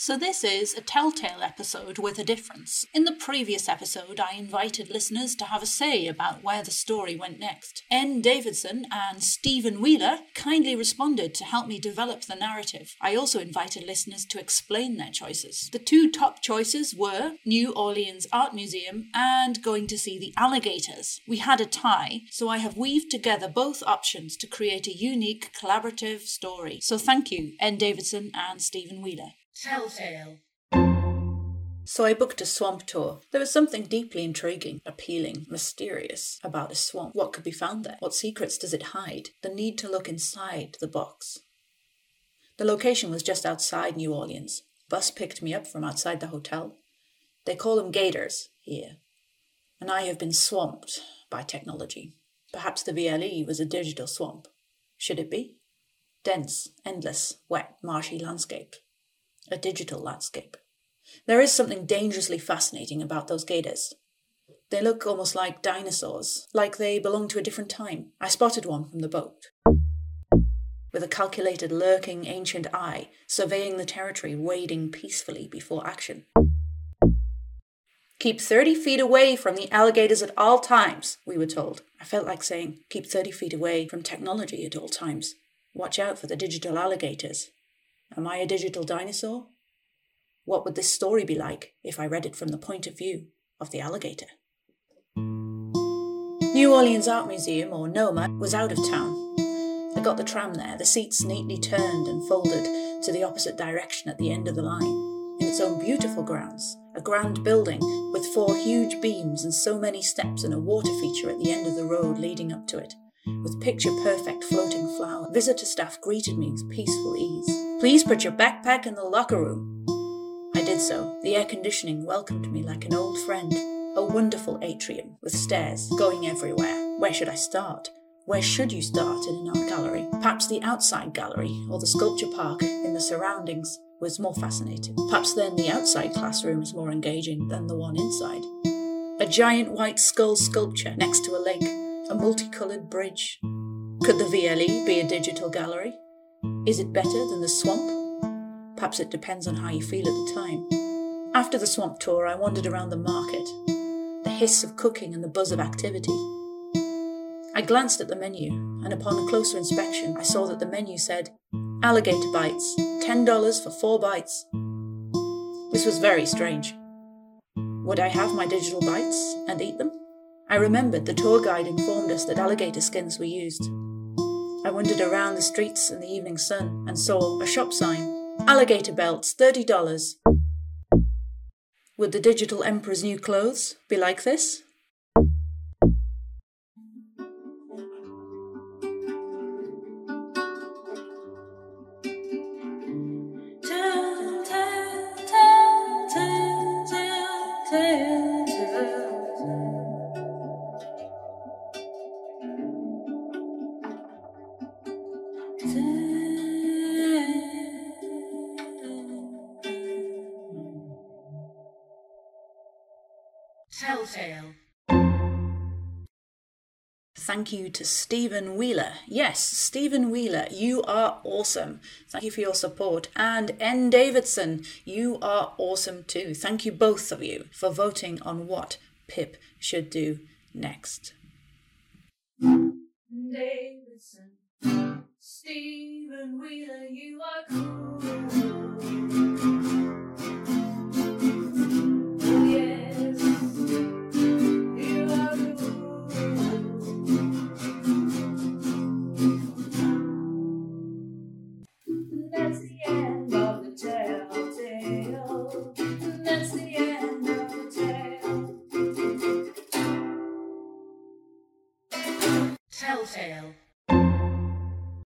So, this is a telltale episode with a difference. In the previous episode, I invited listeners to have a say about where the story went next. N. Davidson and Stephen Wheeler kindly responded to help me develop the narrative. I also invited listeners to explain their choices. The two top choices were New Orleans Art Museum and going to see the alligators. We had a tie, so I have weaved together both options to create a unique collaborative story. So, thank you, N. Davidson and Stephen Wheeler. Telltale. So I booked a swamp tour. There was something deeply intriguing, appealing, mysterious about a swamp. What could be found there? What secrets does it hide? The need to look inside the box. The location was just outside New Orleans. Bus picked me up from outside the hotel. They call them gators here. And I have been swamped by technology. Perhaps the VLE was a digital swamp. Should it be? Dense, endless, wet, marshy landscape. A digital landscape. There is something dangerously fascinating about those gators. They look almost like dinosaurs, like they belong to a different time. I spotted one from the boat. With a calculated, lurking, ancient eye, surveying the territory, wading peacefully before action. Keep 30 feet away from the alligators at all times, we were told. I felt like saying, keep 30 feet away from technology at all times. Watch out for the digital alligators. Am I a digital dinosaur? What would this story be like if I read it from the point of view of the alligator? New Orleans Art Museum, or NOMA, was out of town. I got the tram there, the seats neatly turned and folded to the opposite direction at the end of the line. In its own beautiful grounds, a grand building with four huge beams and so many steps and a water feature at the end of the road leading up to it. With picture perfect floating flower, visitor staff greeted me with peaceful ease. Please put your backpack in the locker room, I did so. The air conditioning welcomed me like an old friend. A wonderful atrium with stairs going everywhere. Where should I start? Where should you start in an art gallery? Perhaps the outside gallery or the sculpture park in the surroundings was more fascinating. Perhaps then the outside classroom is more engaging than the one inside. A giant white skull sculpture next to a lake, a multicoloured bridge. Could the VLE be a digital gallery? Is it better than the swamp Perhaps it depends on how you feel at the time. After the swamp tour, I wandered around the market, the hiss of cooking and the buzz of activity. I glanced at the menu, and upon a closer inspection, I saw that the menu said alligator bites, $10 for four bites. This was very strange. Would I have my digital bites and eat them? I remembered the tour guide informed us that alligator skins were used. I wandered around the streets in the evening sun and saw a shop sign Alligator belts, $30. Would the digital emperor's new clothes be like this? Telltale. Thank you to Stephen Wheeler. Yes, Stephen Wheeler, you are awesome. Thank you for your support. And N. Davidson, you are awesome too. Thank you both of you for voting on what Pip should do next. Davidson, Stephen Wheeler, you are cool. Telltale